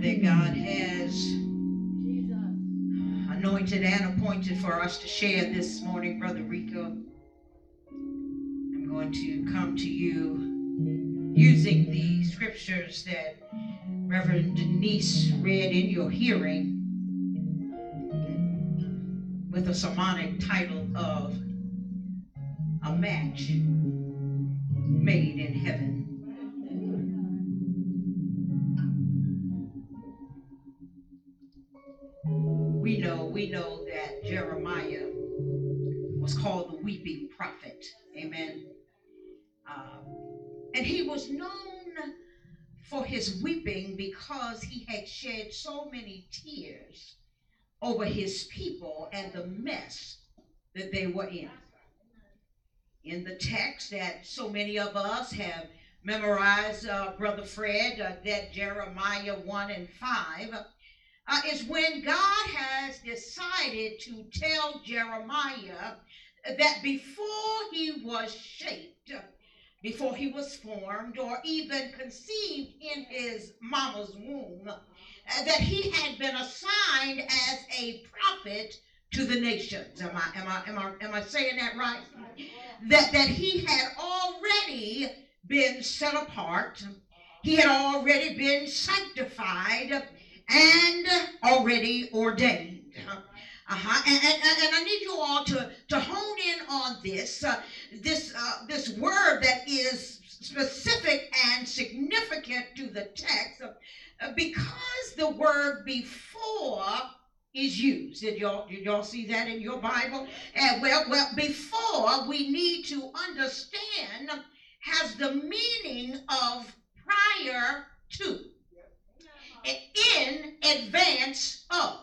that God has anointed and appointed for us to share this morning, Brother Rico. I'm going to come to you using the scriptures that Reverend Denise read in your hearing with a sermonic title of A Match Made in Heaven. We know that Jeremiah was called the weeping prophet. Amen. Uh, and he was known for his weeping because he had shed so many tears over his people and the mess that they were in. In the text that so many of us have memorized, uh, Brother Fred, uh, that Jeremiah 1 and 5 uh, is when God has decided to tell Jeremiah that before he was shaped, before he was formed, or even conceived in his mama's womb, uh, that he had been assigned as a prophet to the nations. Am I, am I, am I, am I saying that right? That, that he had already been set apart. He had already been sanctified and already ordained. Uh-huh. And, and, and I need you all to, to hone in on this, uh, this, uh, this word that is specific and significant to the text uh, because the word before is used. Did y'all, did y'all see that in your Bible? And well, well, before we need to understand has the meaning of prior to in advance of,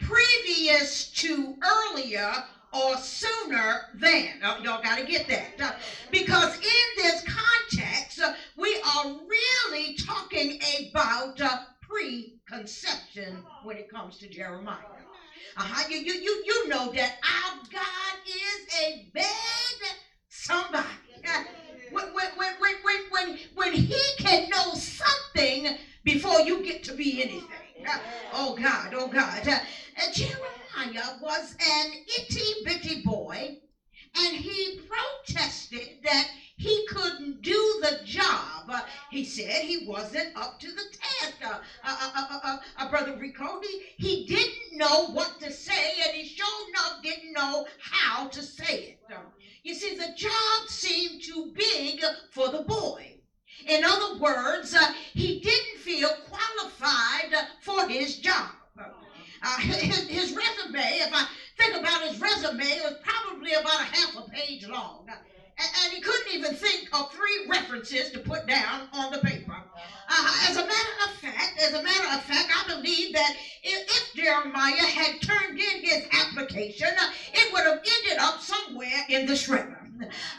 previous to earlier or sooner than. Uh, y'all got to get that. Uh, because in this context, uh, we are really talking about uh, preconception when it comes to Jeremiah. Uh-huh. You, you, you, you know that our God is a bad somebody. When, when, when, when, when, when he can know before you get to be anything. Uh, oh God, oh God. Uh, Jeremiah was an itty bitty boy, and he protested that he couldn't do the job. Uh, he said he wasn't up to the task. Uh, uh, uh, Brother Rico, he, he didn't know what to say, and he sure enough didn't know how to say it. you see, the job seemed too big for the boy. In other words, uh, he didn't feel qualified for his job. Uh, his, his, resume, if I think about his resume, it was probably about a half a page long. And, and he couldn't even think of three references to put down on the paper. Uh, as a matter of fact, as a matter of fact, I believe that if, if Jeremiah had turned in his application, uh, it would have ended up somewhere in the shredder.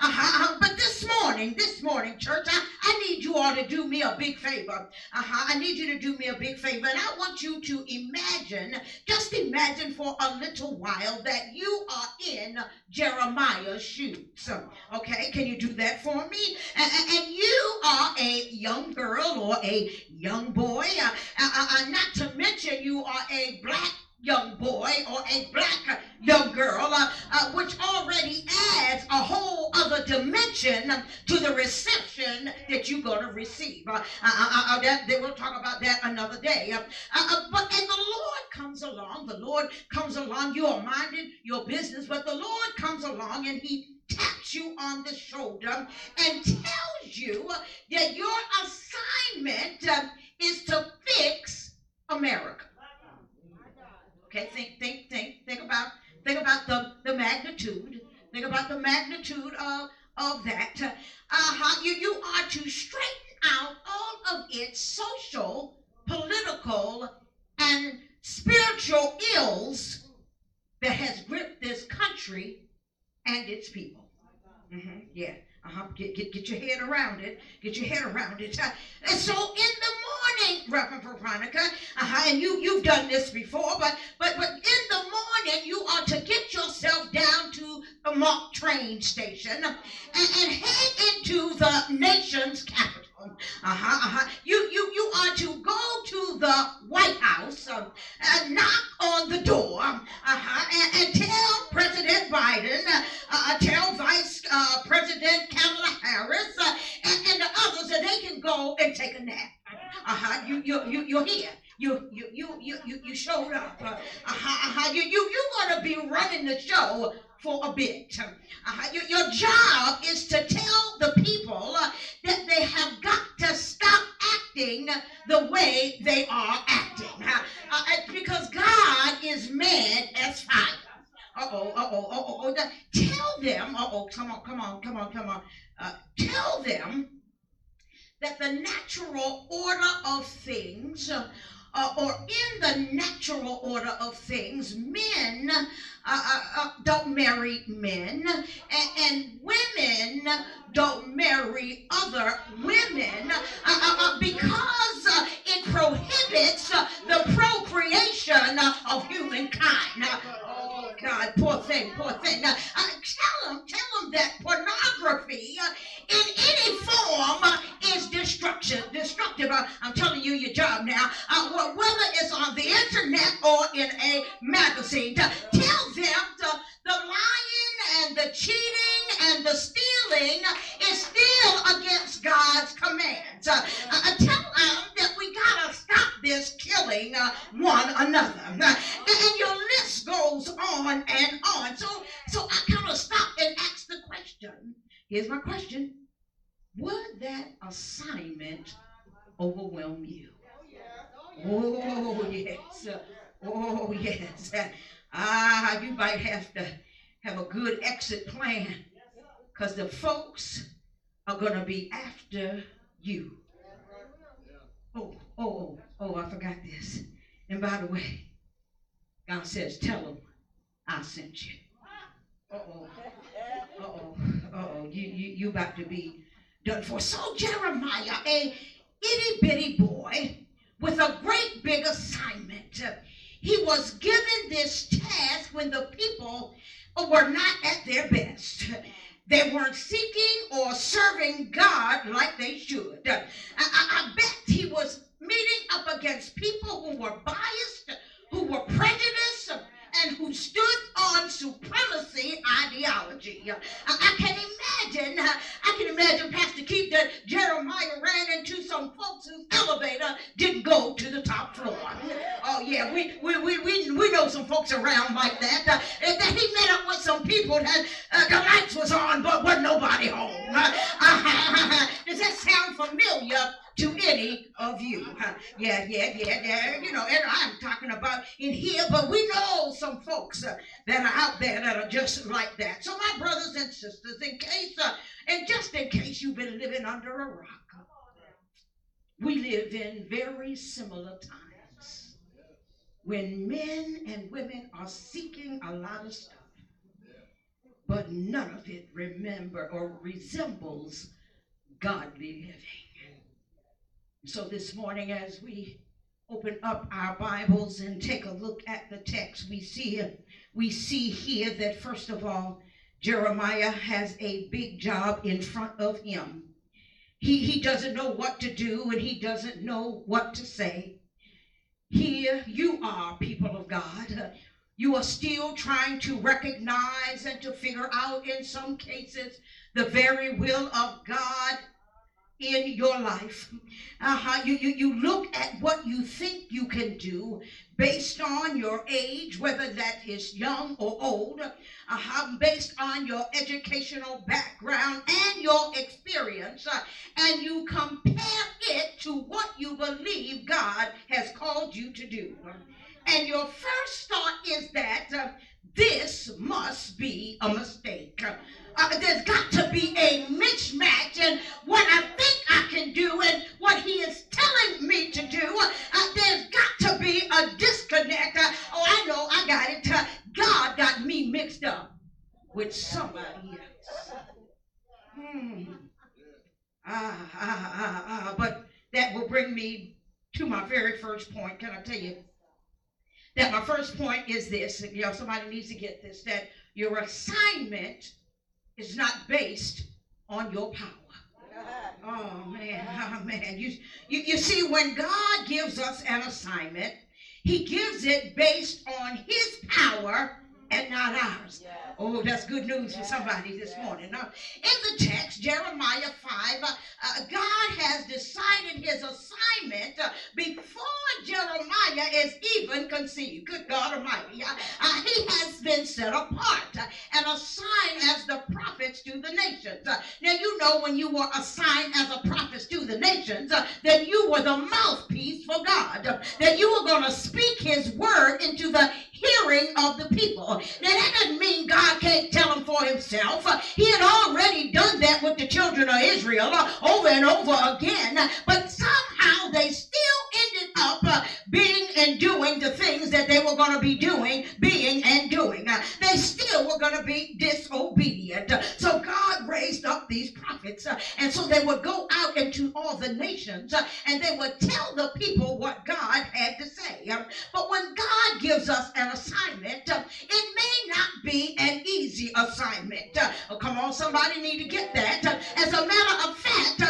Uh-huh. But morning, this morning, church, I, I need you all to do me a big favor. Uh-huh. I need you to do me a big favor. And I want you to imagine, just imagine for a little while that you are in Jeremiah's shoes. Okay, can you do that for me? And, and you are a young girl or a young boy, uh, uh, uh, not to mention you are a black young boy or a black young girl, uh, uh, which already adds a whole other dimension to the reception that you're going to receive. Uh, uh, uh, uh that, they will talk about that another day. but and the Lord comes along, the Lord comes along, you are minding your business, but the Lord comes along and he taps you on the shoulder and tells you that your assignment is to fix America. Okay, think, think, think, think about, think about the, the magnitude. Think about the magnitude of, of that. Uh, how you, you are to straighten out all of its social, political, and spiritual ills that has gripped this country and its people. Mm-hmm, yeah. Uh-huh. Get, get, get your head around it. Get your head around it. Uh, and so in the morning, Reverend Veronica, uh-huh, and you, you've done this before, but, but, but in the morning, you are to get yourself down to the MARC train station and, and head into the nation's capital. Uh-huh, uh-huh. You, you, you are to go to the White House, uh, uh, knock on the door, uh-huh, and, and, tell President Biden, uh, uh, tell Vice uh, President Kamala Harris, and, and, the others that they can go and take a nap. Uh-huh, you, you, you, you're here. You, you, you, you, you, showed up. Uh, uh-huh, uh-huh. You, you, you're going to be running the show for a bit. Uh, your, your, job is to tell the people that they have got to stop acting the way they are acting. Uh, uh, because God is mad as fire. Uh-oh, uh-oh, uh-oh, uh-oh. Tell them, uh-oh, come on, come on, come on, come on. Uh, tell them that the natural order of things uh, or in the natural order of things, men uh, uh, uh don't marry men, and, and, women don't marry other women uh, because it prohibits the procreation of humankind. Oh God, poor thing, poor thing. tell them, tell them that pornography in any form is destruction, destructive. I'm telling you your job now. Uh, whether it's on the internet or in a magazine, to tell them to, the lying and the cheating and the stealing is still against God's commands. Uh, uh, tell them that we gotta stop this killing uh, one another. Uh, and your list goes on and on. Here's my question would that assignment overwhelm you? Oh, yes. Oh, yes. Ah, you might have to have a good exit plan because the folks are going to be after you. Oh, oh, oh, oh, I forgot this. And by the way, God says, tell them I sent you. Uh-oh. Uh-oh. You, you, you about to be done for. So Jeremiah, a itty bitty boy with a great big assignment, he was given this task when the people were not at their best. They weren't seeking or serving God like they should. I, I, I bet he was meeting up against people who were biased, who were prejudiced, and who stood on supremacy ideology. I, I can imagine, I can imagine Pastor Keith that Jeremiah ran into some folks whose elevator didn't go to the top floor. Oh yeah, we we, we, we, we know some folks around like that. Uh, that he met up with some people that uh, the lights was on, but wasn't nobody home. Uh, does that sound familiar? To any of you. Yeah, yeah, yeah, yeah. You know, and I'm talking about in here, but we know some folks uh, that are out there that are just like that. So, my brothers and sisters, in case, uh, and just in case you've been living under a rock, we live in very similar times when men and women are seeking a lot of stuff, but none of it remember or resembles godly living. So this morning, as we open up our Bibles and take a look at the text, we see we see here that first of all, Jeremiah has a big job in front of him. He, he doesn't know what to do and he doesn't know what to say. Here you are, people of God. You are still trying to recognize and to figure out, in some cases, the very will of God in your life. Uh-huh. You, you, you look at what you think you can do based on your age, whether that is young or old, uh-huh. based on your educational background and your experience, uh, and you compare it to what you believe God has called you to do. And your first thought is that uh, this must be a mistake. Uh, there's got to be a mismatch in what I think I can do and what he is telling me to do. Uh, there's got to be a disconnect. Uh, oh, I know, I got it. Uh, God got me mixed up with somebody else. Hmm. Ah, ah, ah, ah. But that will bring me to my very first point. Can I tell you? That my first point is this. You know, somebody needs to get this. That your assignment is not based on your power. Oh man, oh man. You, you, you see, when God gives us an assignment, He gives it based on His power and not ours. Yes. Oh, that's good news yes. for somebody this yes. morning. Now, in the text, Jeremiah 5, uh, uh, God has decided his assignment uh, before Jeremiah is even conceived. Good God Almighty. Uh, uh, he has been set apart uh, and assigned as the prophets to the nations. now, you know when you were assigned as a prophet to the nations, that you were the mouthpiece for God, that you were going to speak his word into the hearing of the people. Now, that doesn't mean God can't tell them for himself. He had already done that with the children of Israel over and over again, but somehow they still up uh, being and doing the things that they were going to be doing, being and doing. They still were going to be disobedient. So God raised up these prophets, and so they would go out into all the nations and they would tell the people what God had to say. But when God gives us an assignment, uh, it may not be an easy assignment. Uh, oh, come on, somebody need to get that. Uh, as a matter of fact,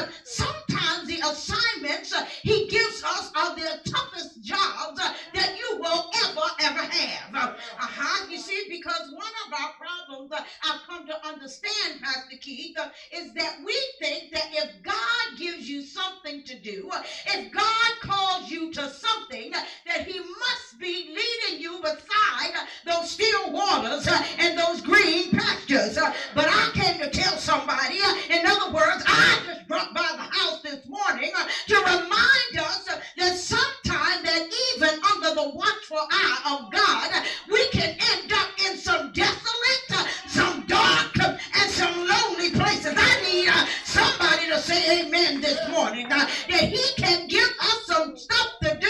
the assignments he gives us are the toughest jobs that you will ever, ever have. Uh-huh. You see, because one of our problems uh, I've come to understand, Pastor Keith, uh, is that we think that if God gives you something to do, uh, if God calls you to something, that he must be leading you beside those still waters and those green pastures. But I came to tell somebody, in other words, I just dropped by the house this morning uh, to remind us that sometimes that even under the watchful eye of God, we can end up in some desolate, uh, some dark, uh, and some lonely places. I need somebody to say amen this morning that he can give us some stuff to do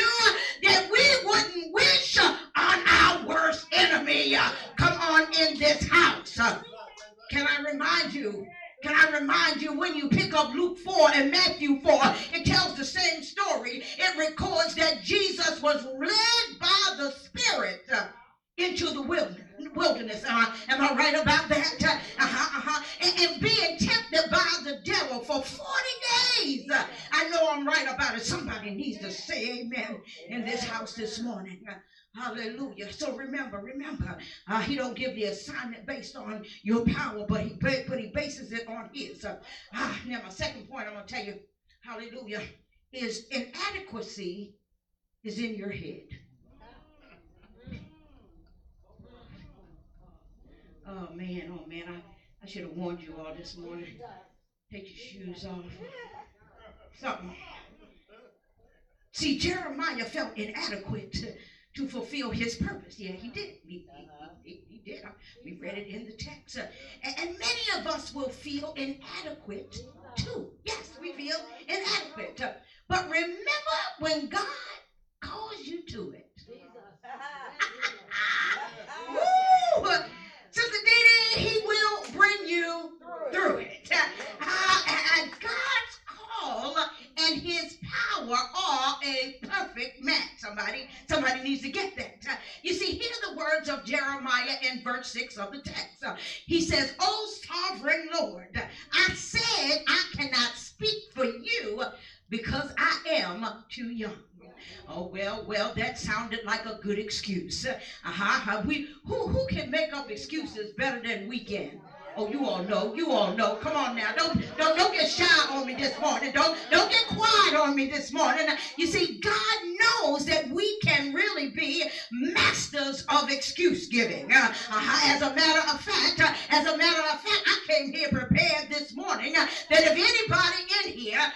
So remember, remember, uh, he don't give the assignment based on your power, but he but he bases it on his. Uh, ah, now my second point I'm gonna tell you, hallelujah, is inadequacy is in your head. Oh man, oh man, I, I should have warned you all this morning. Take your shoes off. Something. See, Jeremiah felt inadequate to, fulfill his purpose. Yeah, he did. He, he, he, did. We read it in the text. And, and many of us will feel inadequate too. Yes, we feel inadequate. But remember when God calls you to it. Woo! Sister Dee he will bring you through it. Uh, and God's call and his power are a perfect match. Somebody, somebody needs to get that. You see, hear the words of Jeremiah in verse 6 of the text. He says, Oh sovereign Lord, I said I cannot speak for you because I am too young. Oh well, well, that sounded like a good excuse. Uh-huh. We who who can make up excuses better than we can? Oh, you all know. You all know. Come on now. Don't don't don't get shy on me this morning. Don't don't get quiet on me this morning. You see, God knows that we can really be masters of excuse giving. Uh, uh, as a matter of fact, uh, as a matter of fact, I came here prepared this morning uh, that if anybody in here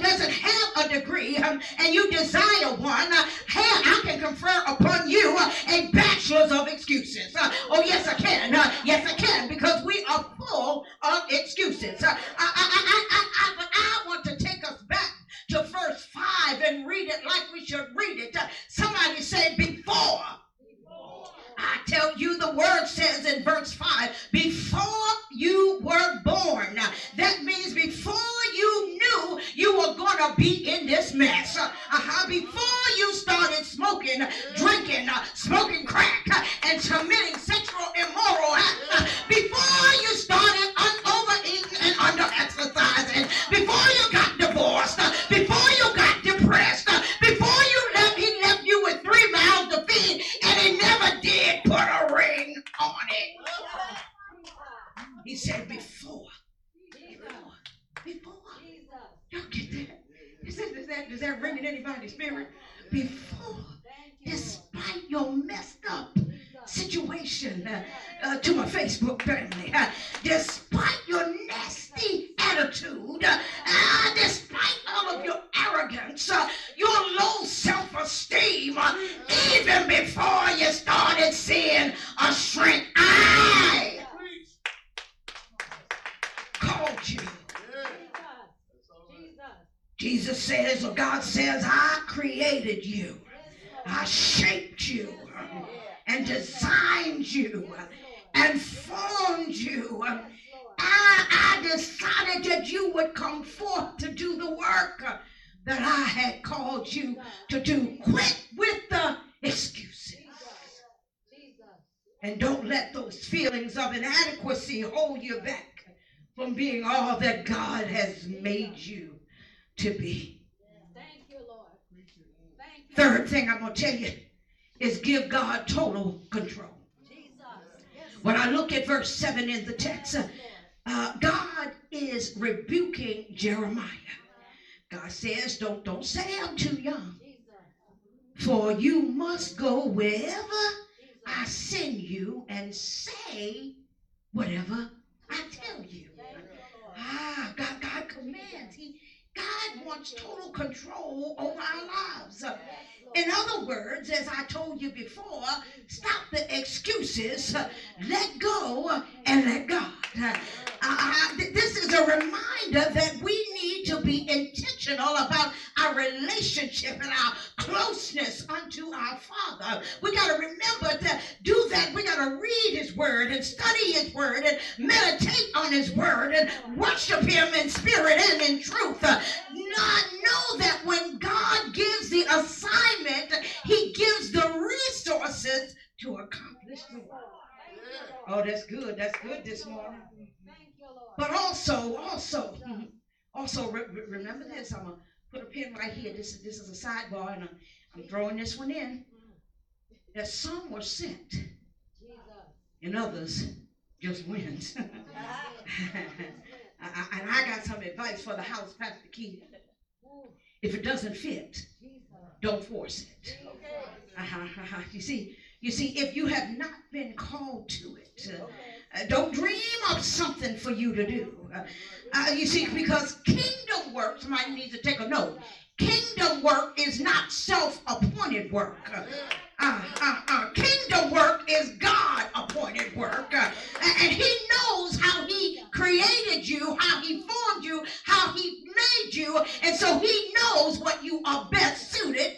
doesn't have a degree um, and you desire one, uh, hey, I can confer upon you uh, a bachelor's of excuses. oh yes, I can. yes, I can because we are full of excuses. I, I, I, I want to take us back to verse 5 and read it like we should read it. somebody say, before. Tell you, the word says in verse 5 before you were born. That means before you knew you were going to be in this mess. Uh-huh. Before you started smoking, drinking, uh, smoking crack, uh, and committing sexual immoral acts. Uh, before you started un- overeating and under exercising. He said, before. Before. Before. Y'all get that? He said, does that, does that ring in anybody's spirit? Before. Despite your messed up situation uh, uh, to my Facebook family, uh, despite your nasty attitude, uh, 7 in the text, uh, God is rebuking Jeremiah. God says, don't, don't say I'm too young. For you must go wherever I send you and say whatever I tell you. Ah, God, God commands. He, God wants total control over our lives. In other words, as I told you before, stop the excuses, let go, and let God. Uh, this is a reminder that we need to be intentional about our relationship and our closeness unto our Father. We got to remember to do that. We got to read His Word and study His Word and meditate on His Word and worship Him in spirit and in truth. Not know that when God gives the assignment, He gives the resources to accomplish the work. Oh, that's good. That's good this morning. But also, also, also re- remember this. I'm gonna put a pin right here. This is this is a sidebar, and I'm, I'm throwing this one in. That some were sent, and others just went. and I got some advice for the house, Pastor Keith. If it doesn't fit, don't force it. Uh-huh, uh-huh. You see, you see, if you have not been called to it, uh, uh, don't dream of something for you to do. Uh, uh, you see, because kingdom work, somebody needs to take a note. Kingdom work is not self-appointed work. Uh, kingdom work is God-appointed work, and He knows how He created you, how He formed you, how He made you, and so He knows what you are best suited.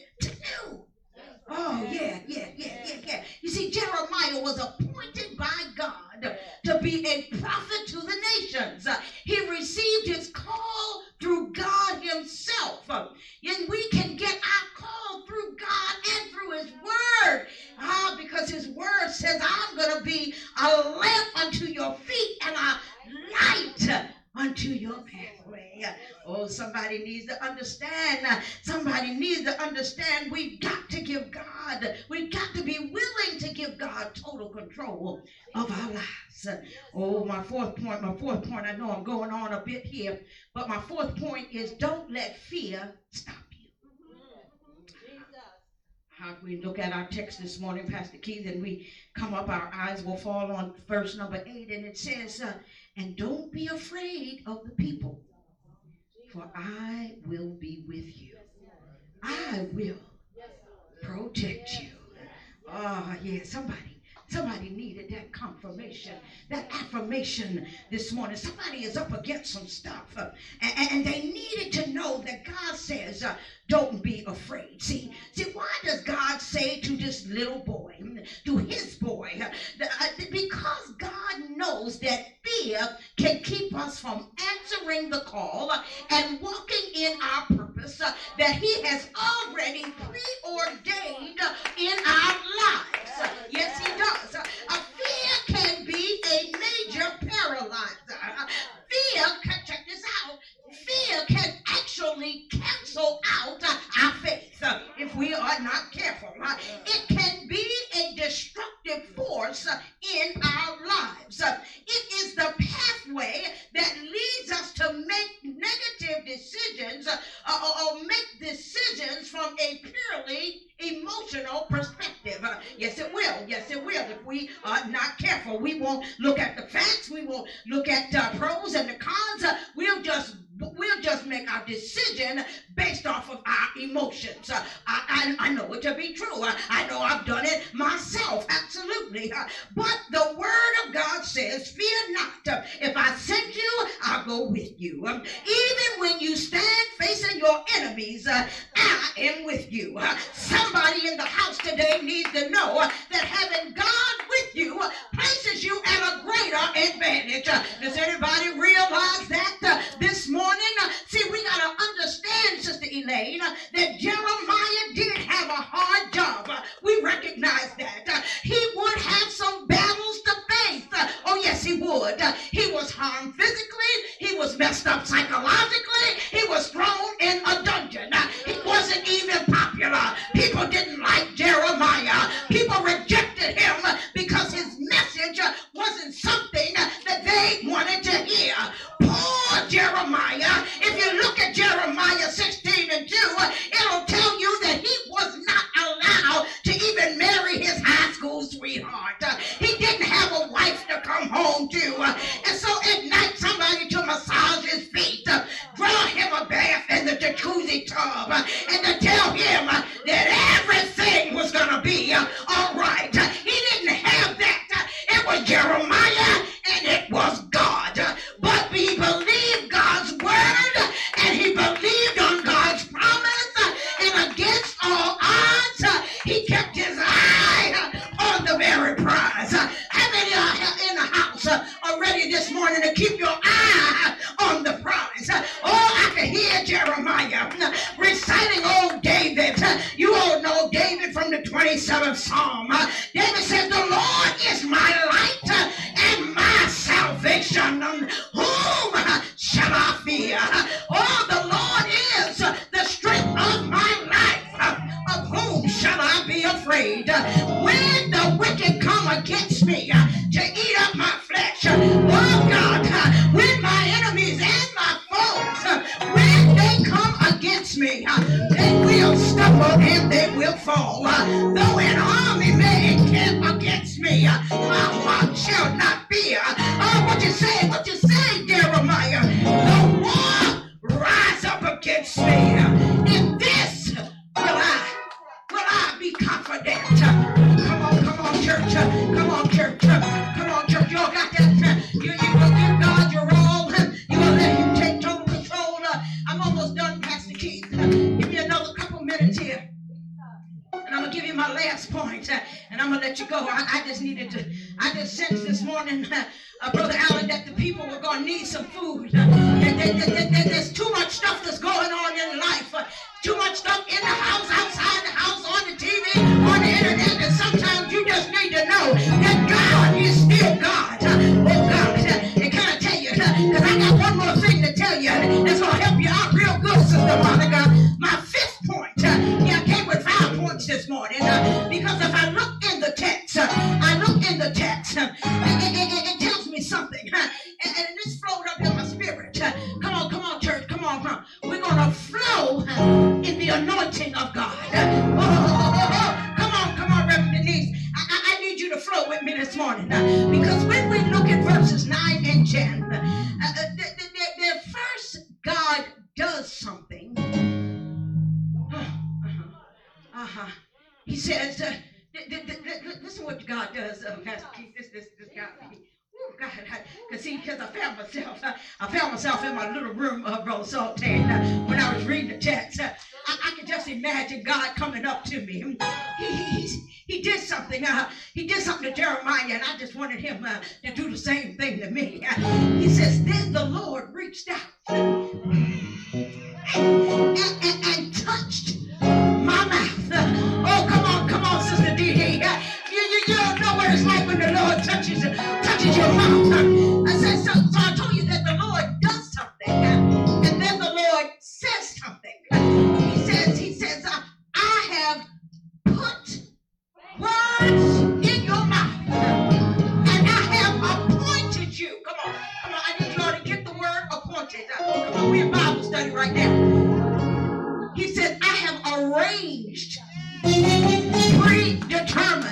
Oh, yeah, yeah, yeah, yeah, yeah. You see, Jeremiah was appointed by God to be a prophet to the nations. He received his call through God himself. And we can get our call through God and through his word. Ah, because his word says, I'm going to be a lamp unto your feet and a light unto your pathway. Oh, somebody needs to understand. Somebody needs to understand we've got to give God, we've got to be willing to give God total control of our lives. Oh, my fourth point, my fourth point, I know I'm going on a bit here, but my fourth point is don't let fear stop you. How we look at our text this morning, Pastor Keith, and we come up, our eyes will fall on verse number eight, and it says, uh, and don't be afraid of the people, for I will be with you. I will protect you. Oh, yeah, somebody Somebody needed that confirmation, that affirmation this morning. Somebody is up against some stuff, uh, and, and, they needed to know that God says, uh, "Don't be afraid." See, see, why does God say to this little boy, to his boy, uh, uh because God knows that fear can keep us from answering the call and walking in our purpose uh, that He has already preordained He says, uh, listen what God does, uh, Pastor Keith. This, this, this got me. Oh God, because see, because I found myself, I, I found myself in my little room, uh, Brother Sultan, uh, when I was reading the text. Uh, I, I, could just imagine God coming up to me. He, he, he did something. Uh, he did something to Jeremiah, and I just wanted him uh, to do the same thing to me. Uh, he says, Then the Lord reached out and, and, and touched my mouth. touches touches your mouth. I said, so, so I told you that the Lord does something, and then the Lord says something. He says, He says, uh, I have put words in your mouth, and I have appointed you. Come on, come on, I need you all to get the word appointed. Come on, we're in Bible study right now. He said, I have arranged, predetermined.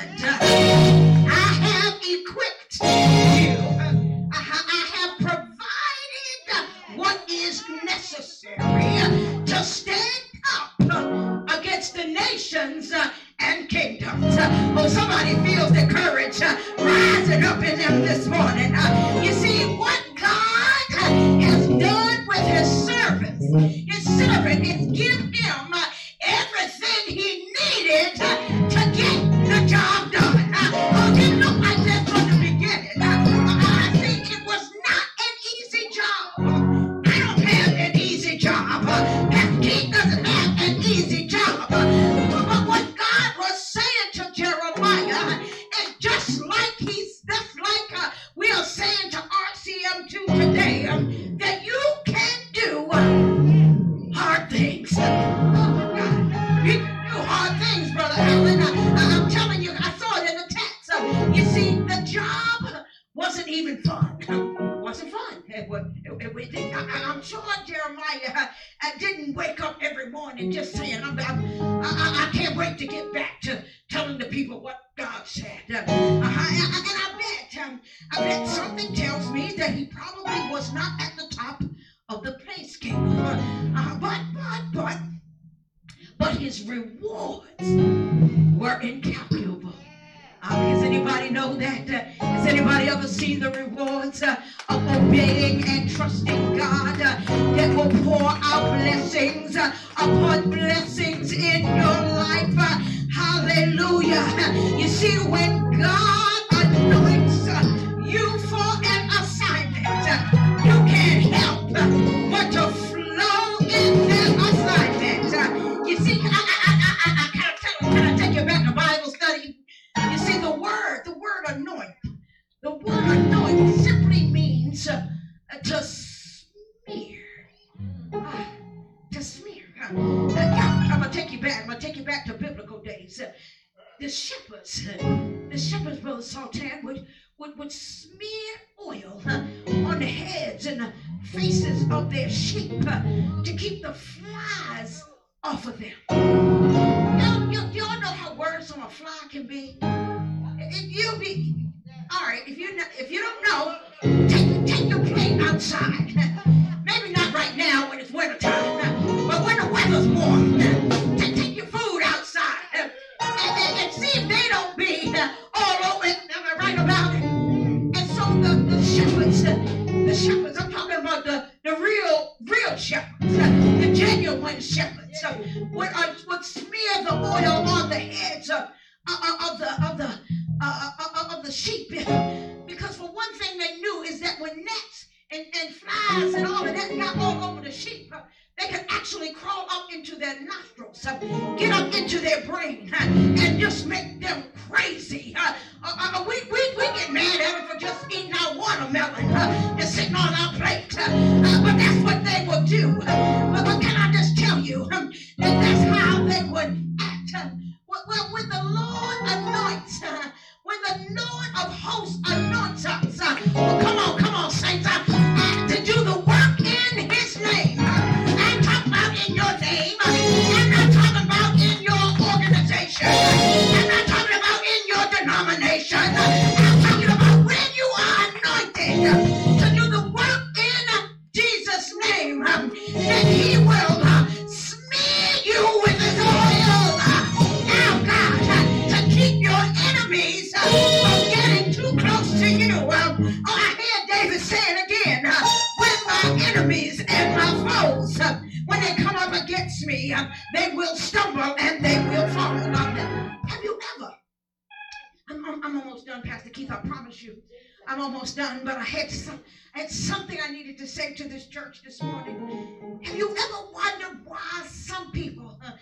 Even fun. wasn't fun. It, it, it, it I, am sure Jeremiah uh, uh, didn't wake up every morning just saying, I'm, I'm, I, I I can't wait to get back to telling the people what God said. Uh, uh, and I bet, um, I bet something tells me that he probably was not at the top of the pay scale. Uh, uh, but, but, but, but his rewards were incalculable. Uh, does anybody know that? Anybody ever seen the rewards of obeying and trusting to smear. Ah, to smear. Uh, I'm gonna take you back. I'm gonna take you back to biblical days. Uh, the shepherds, uh, the shepherds, brother Sultan, would would, would smear oil uh, on the heads and the faces of their sheep uh, to keep the flies off of them. Y'all, y'all, y'all know how worrisome a fly can be. If you be all right, if you not, if you don't know, outside. Maybe not right now when it's wintertime, but when the weather's warm, take, take your food outside and, and, and see if they don't be all over right about it? And so the, the shepherds, the shepherds, I'm talking about the, the real, real shepherds, the genuine shepherds, uh, would, uh, would smear the oil on the heads of, uh, of the of the uh, uh, of the sheep, because for one thing they knew is that when gnats and, and flies and all of that got all over the sheep, they could actually crawl up into their nostrils, get up into their brain, and just make them crazy. Uh, uh, uh, we, promise you. I'm almost done, but I had some, I had something I needed to say to this church this morning. Have you ever wondered why some people uh,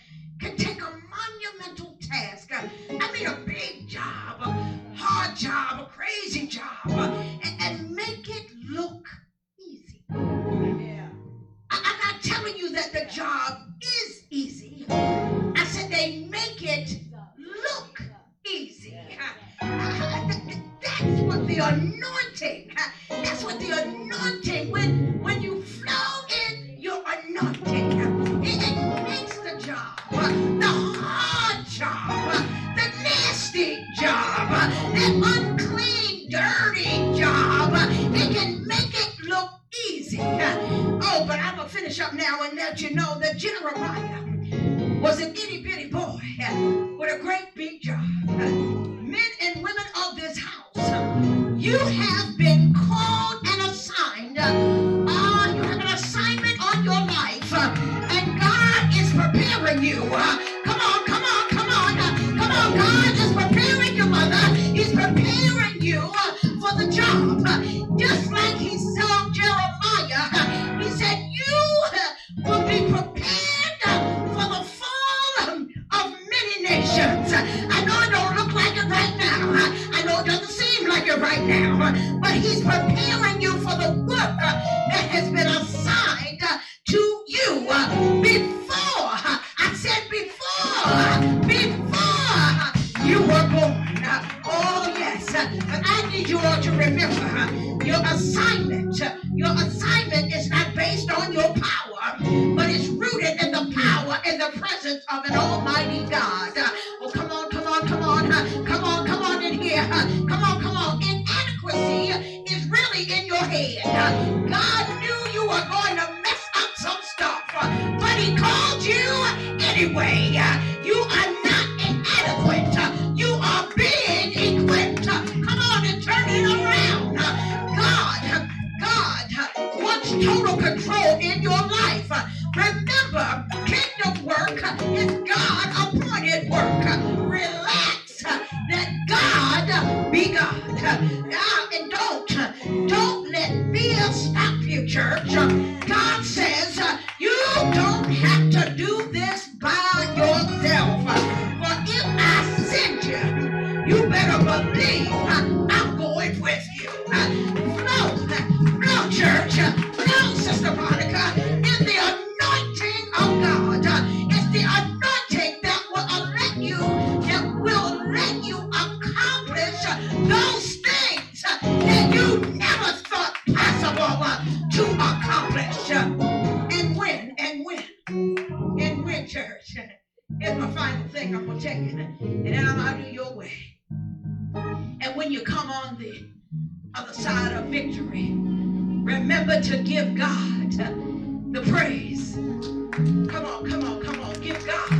Remember to give God the praise. Come on, come on, come on. Give God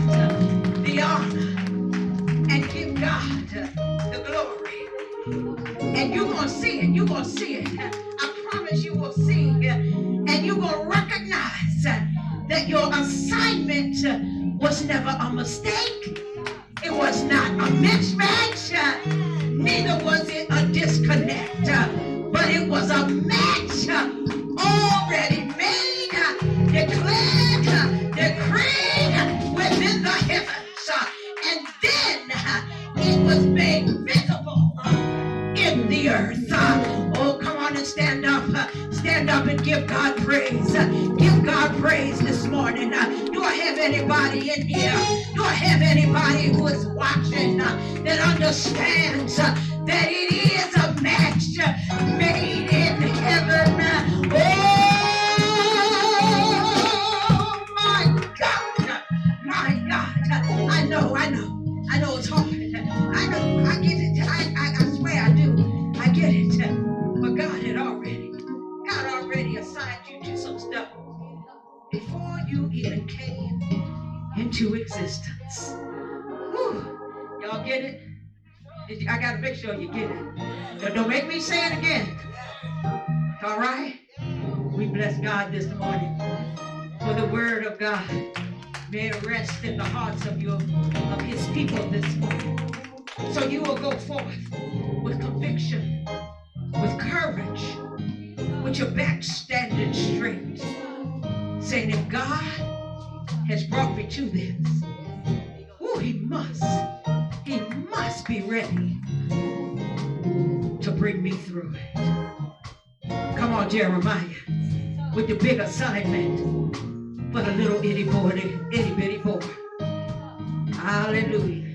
the honor and give God the glory. And you're going to see it. You're going to see it. I promise you will see. And you're going to recognize that your assignment was never a mistake. It was not a mismatch. Y'all get it? I got to make sure you get it. Don't make me say it again. All right? We bless God this morning for the word of God. May it rest in the hearts of your of his people this morning. So you will go forth with conviction, with courage, with your back standing straight, saying, if God has brought me to this. Oh, he must, he must be ready to bring me through it. Come on, Jeremiah, with the big assignment for the little itty boy, itty bitty boy. Hallelujah.